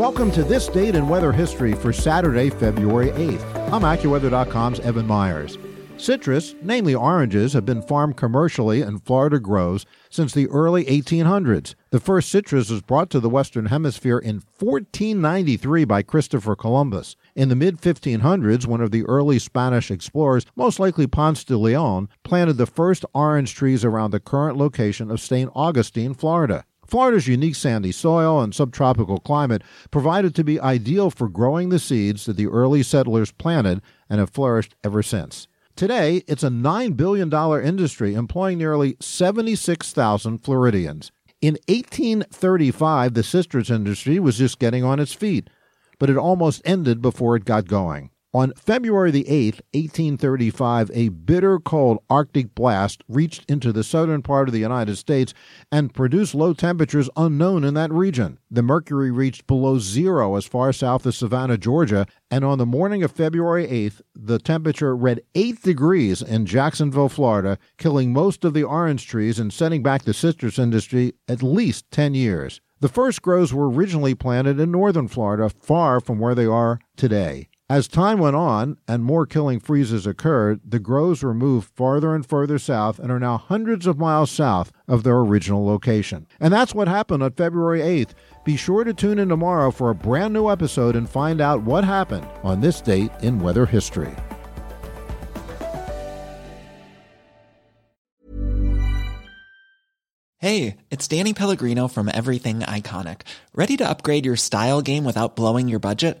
Welcome to this date in weather history for Saturday, February 8th. I'm AccuWeather.com's Evan Myers. Citrus, namely oranges, have been farmed commercially in Florida groves since the early 1800s. The first citrus was brought to the Western Hemisphere in 1493 by Christopher Columbus. In the mid 1500s, one of the early Spanish explorers, most likely Ponce de Leon, planted the first orange trees around the current location of St. Augustine, Florida. Florida's unique sandy soil and subtropical climate provided to be ideal for growing the seeds that the early settlers planted and have flourished ever since. Today, it's a $9 billion industry employing nearly 76,000 Floridians. In 1835, the citrus industry was just getting on its feet, but it almost ended before it got going. On February the 8th, 1835, a bitter cold Arctic blast reached into the southern part of the United States and produced low temperatures unknown in that region. The mercury reached below zero as far south as Savannah, Georgia, and on the morning of February 8th, the temperature read 8 degrees in Jacksonville, Florida, killing most of the orange trees and setting back the citrus industry at least 10 years. The first groves were originally planted in northern Florida, far from where they are today. As time went on and more killing freezes occurred, the groves were moved farther and further south and are now hundreds of miles south of their original location. And that's what happened on February 8th. Be sure to tune in tomorrow for a brand new episode and find out what happened on this date in weather history. Hey, it's Danny Pellegrino from Everything Iconic. Ready to upgrade your style game without blowing your budget?